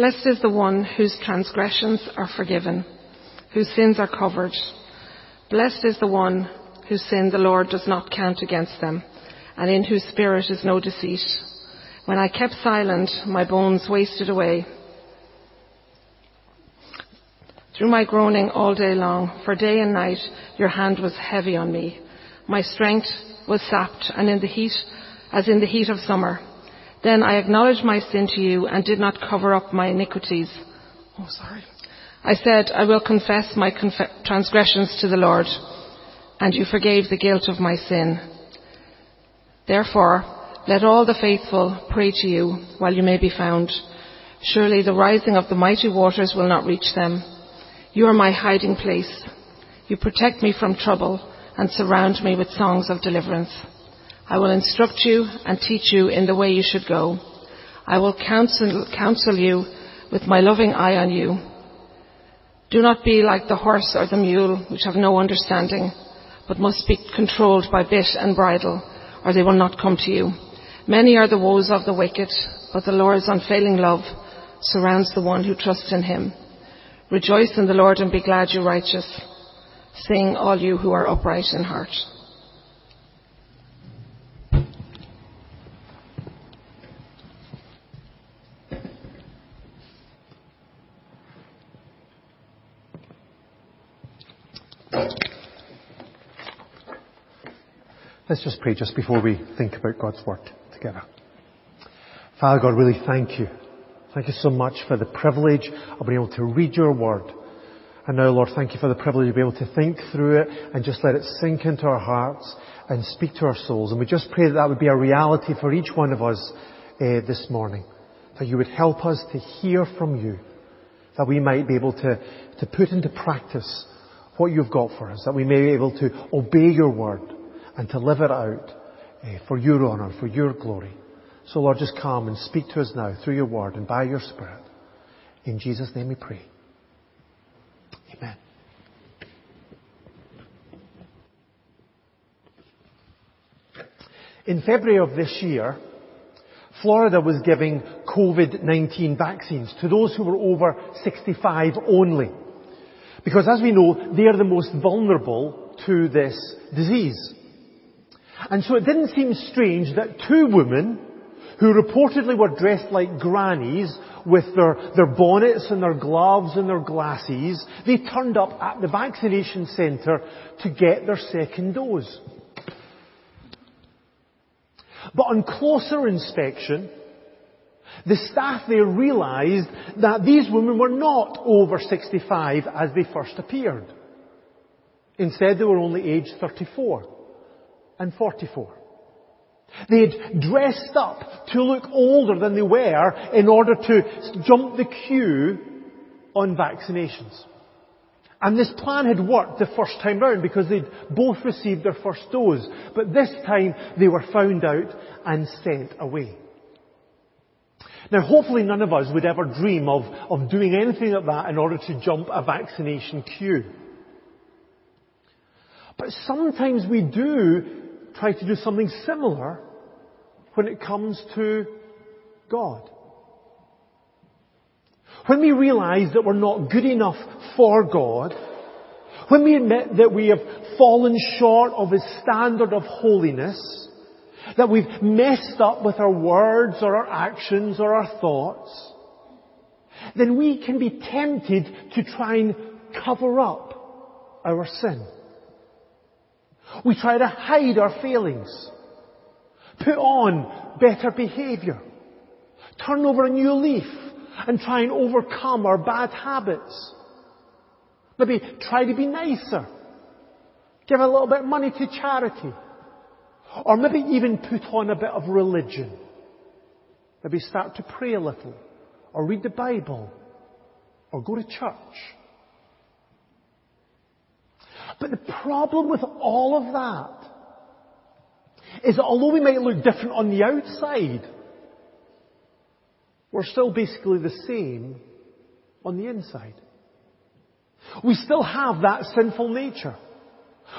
Blessed is the one whose transgressions are forgiven, whose sins are covered. Blessed is the one whose sin the Lord does not count against them, and in whose spirit is no deceit. When I kept silent, my bones wasted away. Through my groaning all day long, for day and night, your hand was heavy on me. My strength was sapped, and in the heat, as in the heat of summer. Then I acknowledged my sin to you and did not cover up my iniquities. Oh, sorry. I said, I will confess my conf- transgressions to the Lord, and you forgave the guilt of my sin. Therefore, let all the faithful pray to you while you may be found. Surely the rising of the mighty waters will not reach them. You are my hiding place. You protect me from trouble and surround me with songs of deliverance. I will instruct you and teach you in the way you should go. I will counsel, counsel you with my loving eye on you. Do not be like the horse or the mule, which have no understanding, but must be controlled by bit and bridle, or they will not come to you. Many are the woes of the wicked, but the Lord's unfailing love surrounds the one who trusts in him. Rejoice in the Lord and be glad, you righteous. Sing, all you who are upright in heart. Let's just pray just before we think about God's Word together. Father God, really thank you. Thank you so much for the privilege of being able to read your Word. And now, Lord, thank you for the privilege of being able to think through it and just let it sink into our hearts and speak to our souls. And we just pray that that would be a reality for each one of us uh, this morning. That you would help us to hear from you. That we might be able to, to put into practice what you've got for us. That we may be able to obey your word and to live it out uh, for your honour, for your glory. So Lord, just come and speak to us now through your word and by your spirit. In Jesus' name we pray. Amen. In February of this year, Florida was giving COVID-19 vaccines to those who were over 65 only. Because as we know, they are the most vulnerable to this disease. And so it didn't seem strange that two women who reportedly were dressed like grannies with their, their bonnets and their gloves and their glasses, they turned up at the vaccination centre to get their second dose. But on closer inspection, the staff there realised that these women were not over 65 as they first appeared. Instead, they were only aged 34 and 44. They had dressed up to look older than they were in order to jump the queue on vaccinations. And this plan had worked the first time round because they'd both received their first dose. But this time they were found out and sent away. Now hopefully none of us would ever dream of, of doing anything like that in order to jump a vaccination queue. But sometimes we do try to do something similar when it comes to God. When we realize that we're not good enough for God, when we admit that we have fallen short of His standard of holiness, that we've messed up with our words or our actions or our thoughts, then we can be tempted to try and cover up our sin. We try to hide our failings. Put on better behaviour. Turn over a new leaf and try and overcome our bad habits. Maybe try to be nicer. Give a little bit of money to charity. Or maybe even put on a bit of religion. Maybe start to pray a little. Or read the Bible. Or go to church. But the problem with all of that is that although we might look different on the outside, we're still basically the same on the inside. We still have that sinful nature.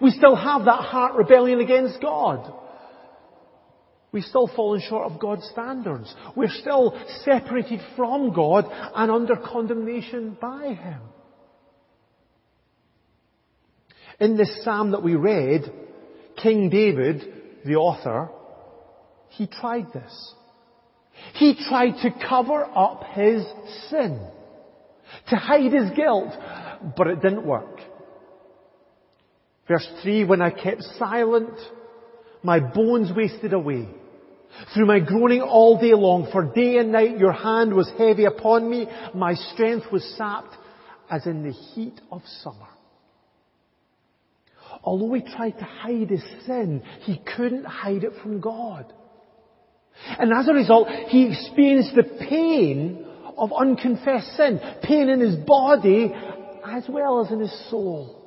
We still have that heart rebellion against God. we still fallen short of God's standards. We're still separated from God and under condemnation by Him. In this psalm that we read, King David, the author, he tried this. He tried to cover up his sin, to hide his guilt, but it didn't work. Verse 3, when I kept silent, my bones wasted away. Through my groaning all day long, for day and night your hand was heavy upon me, my strength was sapped as in the heat of summer. Although he tried to hide his sin, he couldn't hide it from God. And as a result, he experienced the pain of unconfessed sin. Pain in his body as well as in his soul.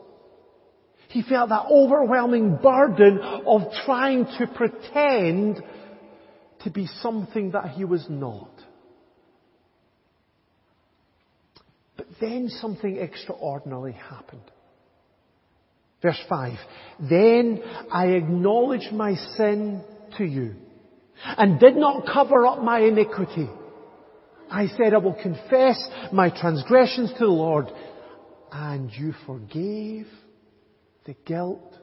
He felt that overwhelming burden of trying to pretend to be something that he was not. But then something extraordinary happened. Verse 5. Then I acknowledged my sin to you and did not cover up my iniquity. I said, I will confess my transgressions to the Lord and you forgave the guilt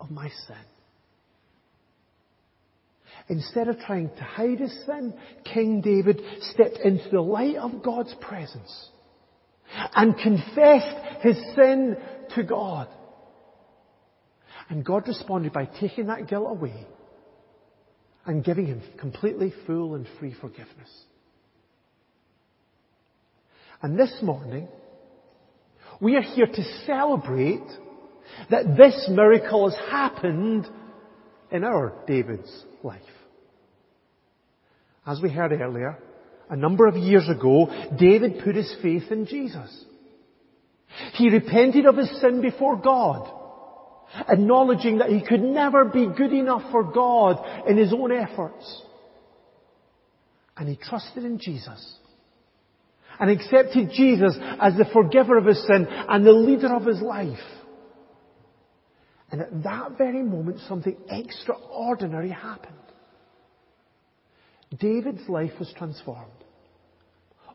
of my sin. Instead of trying to hide his sin, King David stepped into the light of God's presence and confessed his sin to God. And God responded by taking that guilt away and giving him completely full and free forgiveness. And this morning, we are here to celebrate that this miracle has happened in our David's life. As we heard earlier, a number of years ago, David put his faith in Jesus. He repented of his sin before God, acknowledging that he could never be good enough for God in his own efforts. And he trusted in Jesus and accepted Jesus as the forgiver of his sin and the leader of his life. And at that very moment, something extraordinary happened. David's life was transformed.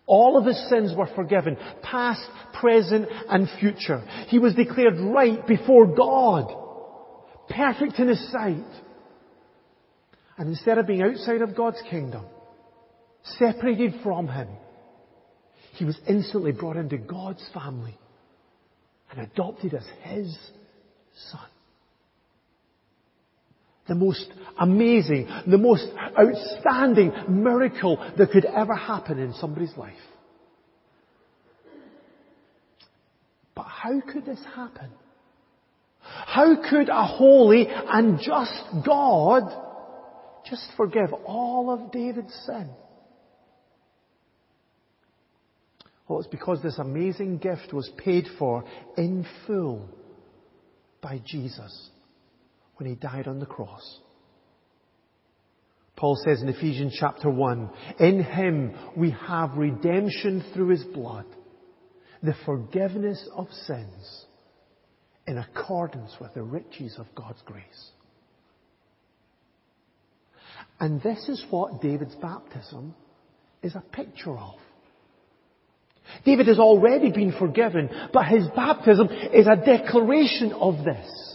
All of his sins were forgiven, past, present, and future. He was declared right before God, perfect in his sight. And instead of being outside of God's kingdom, separated from him, he was instantly brought into God's family and adopted as his son the most amazing, the most outstanding miracle that could ever happen in somebody's life. But how could this happen? How could a holy and just God just forgive all of David's sin? Well, it's because this amazing gift was paid for in full by Jesus when he died on the cross. Paul says in Ephesians chapter 1, in him we have redemption through his blood, the forgiveness of sins in accordance with the riches of God's grace. And this is what David's baptism is a picture of. David has already been forgiven, but his baptism is a declaration of this.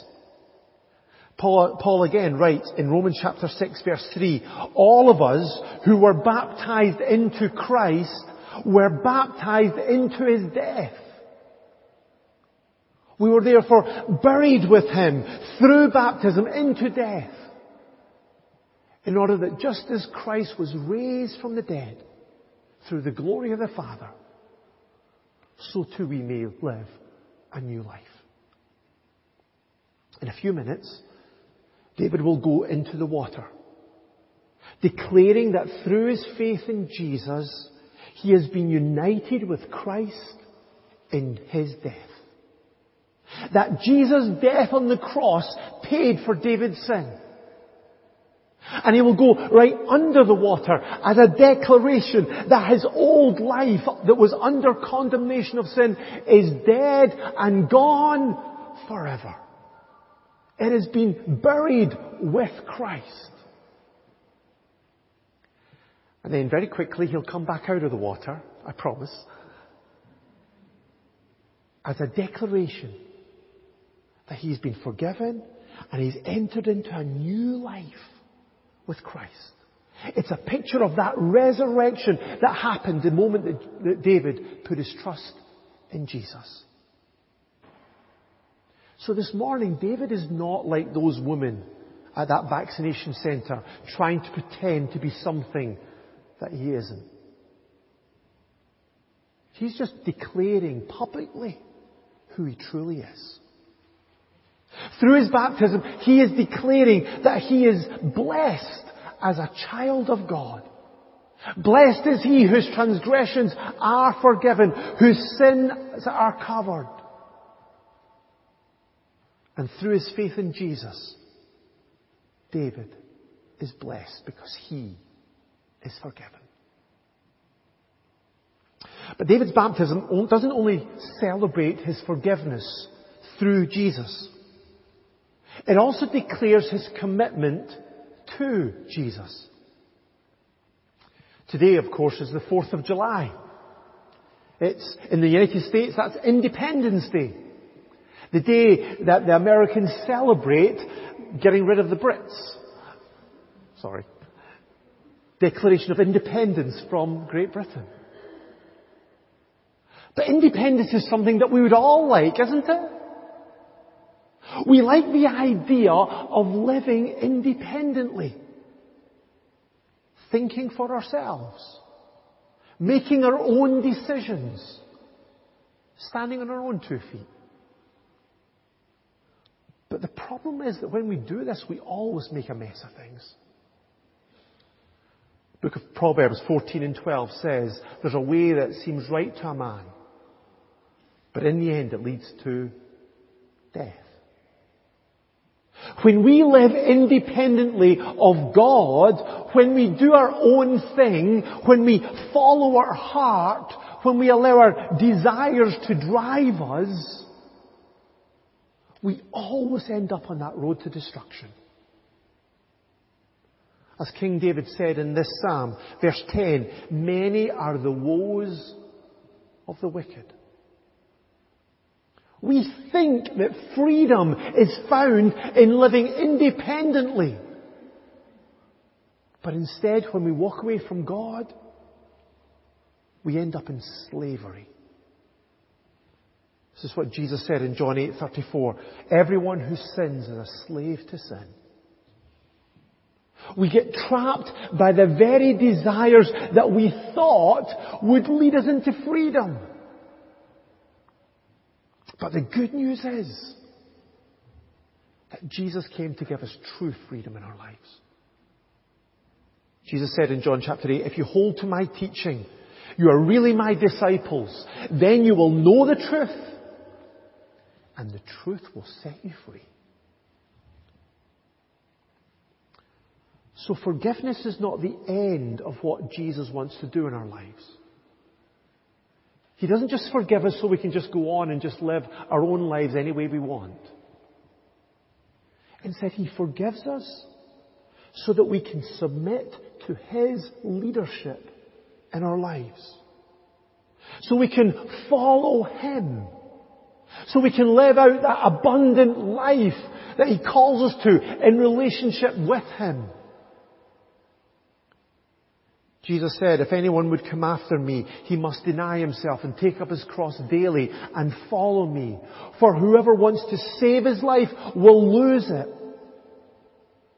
Paul, Paul, again writes in Romans chapter 6 verse 3, all of us who were baptized into Christ were baptized into His death. We were therefore buried with Him through baptism into death. In order that just as Christ was raised from the dead through the glory of the Father, so too we may live a new life. In a few minutes, David will go into the water, declaring that through his faith in Jesus, he has been united with Christ in his death. That Jesus' death on the cross paid for David's sin. And he will go right under the water as a declaration that his old life that was under condemnation of sin is dead and gone forever. It has been buried with Christ. And then very quickly he'll come back out of the water, I promise, as a declaration that he's been forgiven and he's entered into a new life with Christ. It's a picture of that resurrection that happened the moment that, David put his trust in Jesus. So this morning, David is not like those women at that vaccination centre trying to pretend to be something that he isn't. He's just declaring publicly who he truly is. Through his baptism, he is declaring that he is blessed as a child of God. Blessed is he whose transgressions are forgiven, whose sins are covered. And through his faith in Jesus, David is blessed because he is forgiven. But David's baptism doesn't only celebrate his forgiveness through Jesus. It also declares his commitment to Jesus. Today, of course, is the 4th of July. It's, in the United States, that's Independence Day. The day that the Americans celebrate getting rid of the Brits. Sorry. Declaration of independence from Great Britain. But independence is something that we would all like, isn't it? We like the idea of living independently. Thinking for ourselves. Making our own decisions. Standing on our own two feet. Problem is that when we do this, we always make a mess of things. Book of Proverbs 14 and 12 says, there's a way that seems right to a man, but in the end it leads to death. When we live independently of God, when we do our own thing, when we follow our heart, when we allow our desires to drive us, we always end up on that road to destruction. As King David said in this psalm, verse 10, many are the woes of the wicked. We think that freedom is found in living independently. But instead, when we walk away from God, we end up in slavery. This is what Jesus said in John 8:34. Everyone who sins is a slave to sin. We get trapped by the very desires that we thought would lead us into freedom. But the good news is that Jesus came to give us true freedom in our lives. Jesus said in John chapter 8, if you hold to my teaching, you are really my disciples, then you will know the truth, and the truth will set you free. So forgiveness is not the end of what Jesus wants to do in our lives. He doesn't just forgive us so we can just go on and just live our own lives any way we want. Instead, He forgives us so that we can submit to His leadership in our lives. So we can follow Him. So we can live out that abundant life that He calls us to in relationship with Him. Jesus said, if anyone would come after me, he must deny himself and take up his cross daily and follow me. For whoever wants to save his life will lose it.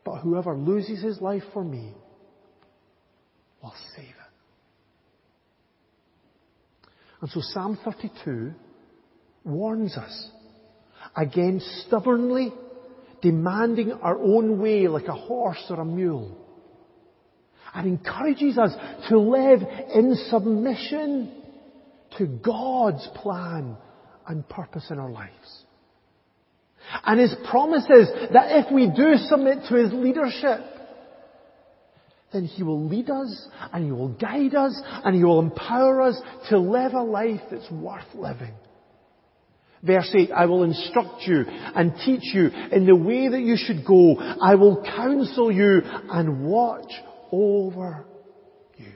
But whoever loses his life for me will save it. And so Psalm 32 warns us against stubbornly demanding our own way like a horse or a mule and encourages us to live in submission to God's plan and purpose in our lives. And His promise is that if we do submit to His leadership, then He will lead us and He will guide us and He will empower us to live a life that's worth living. Verse 8, I will instruct you and teach you in the way that you should go. I will counsel you and watch over you.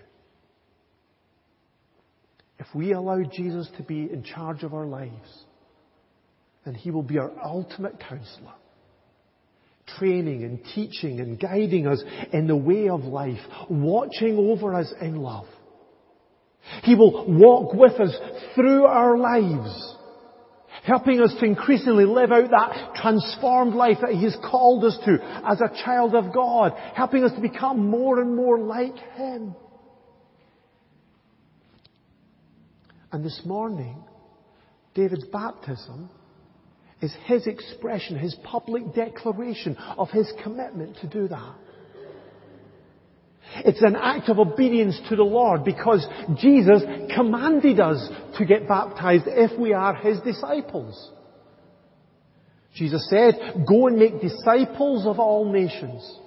if we allow Jesus to be in charge of our lives, then He will be our ultimate counselor, training and teaching and guiding us in the way of life, watching over us in love. He will walk with us through our lives, helping us to increasingly live out that transformed life that He has called us to as a child of God, helping us to become more and more like Him. And this morning, David's baptism is his expression, his public declaration of his commitment to do that. It's an act of obedience to the Lord because Jesus commanded us to get baptized if we are His disciples. Jesus said, go and make disciples of all nations,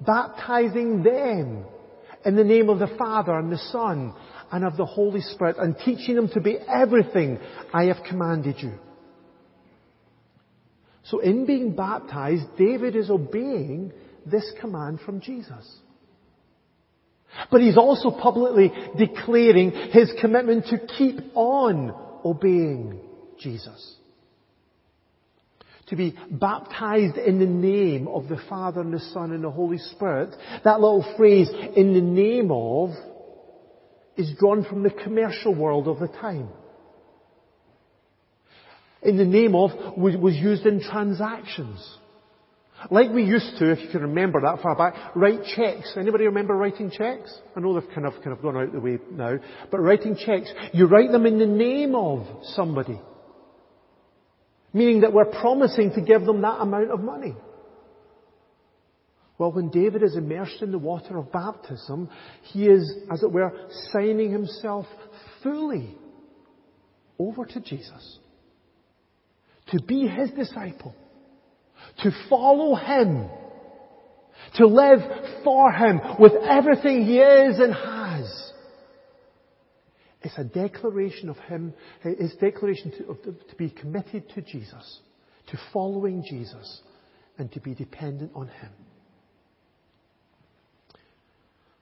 baptizing them in the name of the Father and the Son and of the Holy Spirit and teaching them to be everything I have commanded you. So in being baptized, David is obeying this command from Jesus. But he's also publicly declaring his commitment to keep on obeying Jesus. To be baptized in the name of the Father and the Son and the Holy Spirit, that little phrase, in the name of, is drawn from the commercial world of the time. In the name of was used in transactions. Like we used to, if you can remember that far back, write checks. Anybody remember writing checks? I know they've kind of, kind of gone out the way now, but writing checks, you write them in the name of somebody. Meaning that we're promising to give them that amount of money. Well, when David is immersed in the water of baptism, he is, as it were, signing himself fully over to Jesus. To be his disciple to follow Him, to live for Him with everything He is and has. It's a declaration of Him, His declaration to, of, to be committed to Jesus, to following Jesus, and to be dependent on Him.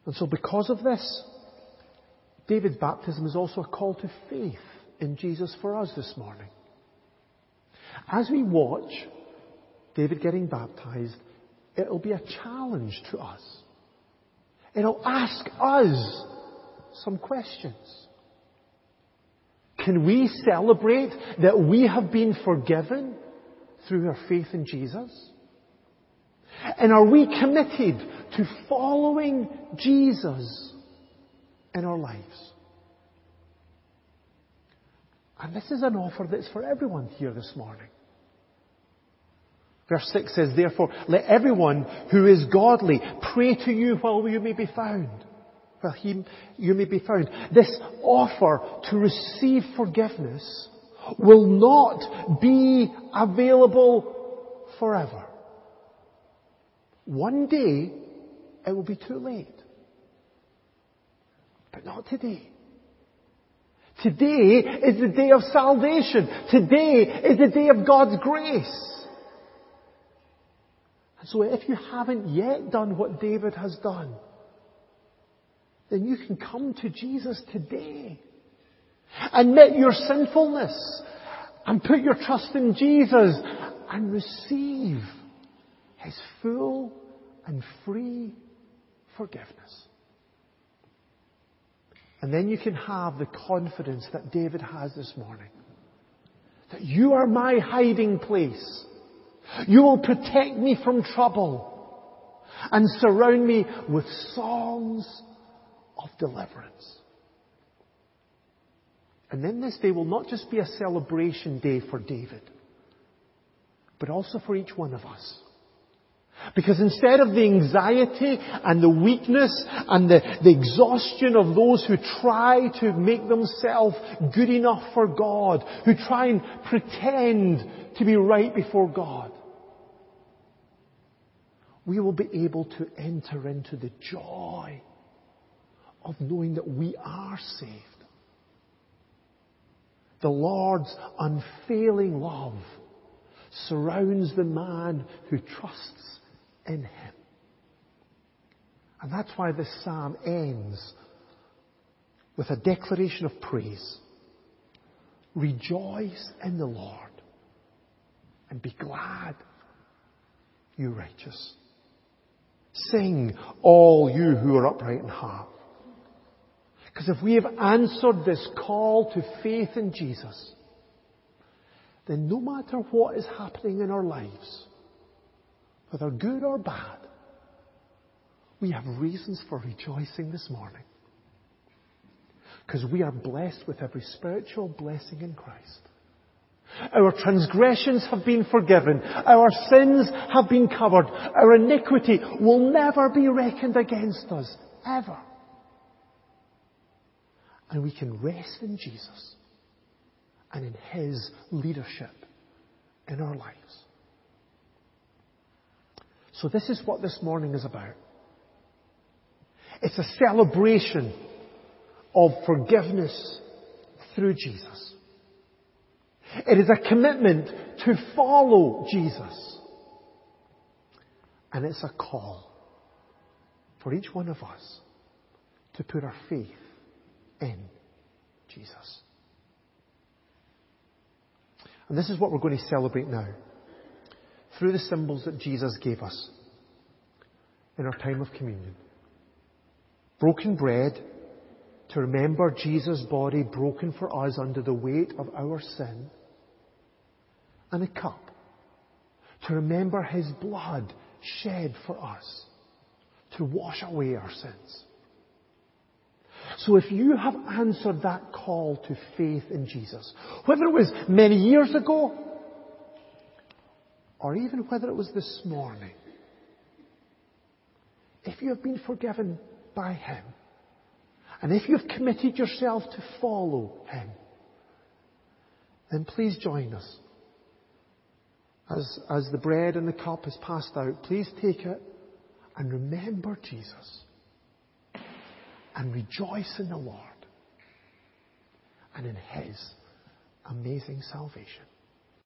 And so because of this, David's baptism is also a call to faith in Jesus for us this morning. As we watch David getting baptized, it'll be a challenge to us. It'll ask us some questions. Can we celebrate that we have been forgiven through our faith in Jesus? And are we committed to following Jesus in our lives? And this is an offer that's for everyone here this morning. Verse 6 says, Therefore, let everyone who is godly pray to you while you may be found. While he, you may be found. This offer to receive forgiveness will not be available forever. One day, it will be too late. But not today. Today is the day of salvation. Today is the day of God's grace. So if you haven't yet done what David has done, then you can come to Jesus today. And admit your sinfulness and put your trust in Jesus and receive His full and free forgiveness. And then you can have the confidence that David has this morning. That you are my hiding place. You will protect me from trouble and surround me with songs of deliverance. And then this day will not just be a celebration day for David, but also for each one of us. Because instead of the anxiety and the weakness and the, the, exhaustion of those who try to make themselves good enough for God, who try and pretend to be right before God, we will be able to enter into the joy of knowing that we are saved. The Lord's unfailing love surrounds the man who trusts in Him. And that's why this psalm ends with a declaration of praise. Rejoice in the Lord and be glad, you righteous. Sing, all you who are upright in heart. Because if we have answered this call to faith in Jesus, then no matter what is happening in our lives, whether good or bad, we have reasons for rejoicing this morning. Because we are blessed with every spiritual blessing in Christ. Our transgressions have been forgiven. Our sins have been covered. Our iniquity will never be reckoned against us, ever. And we can rest in Jesus and in His leadership in our lives. So this is what this morning is about. It's a celebration of forgiveness through Jesus. It is a commitment to follow Jesus. And it's a call for each one of us to put our faith in Jesus. And this is what we're going to celebrate now. Through the symbols that Jesus gave us in our time of communion. Broken bread to remember Jesus' body broken for us under the weight of our sin. And a cup to remember His blood shed for us to wash away our sins. So if you have answered that call to faith in Jesus, whether it was many years ago, or even whether it was this morning, if you have been forgiven by Him, and if you've committed yourself to follow Him, then please join us. As, as the bread and the cup is passed out, please take it and remember Jesus and rejoice in the Lord and in His amazing salvation.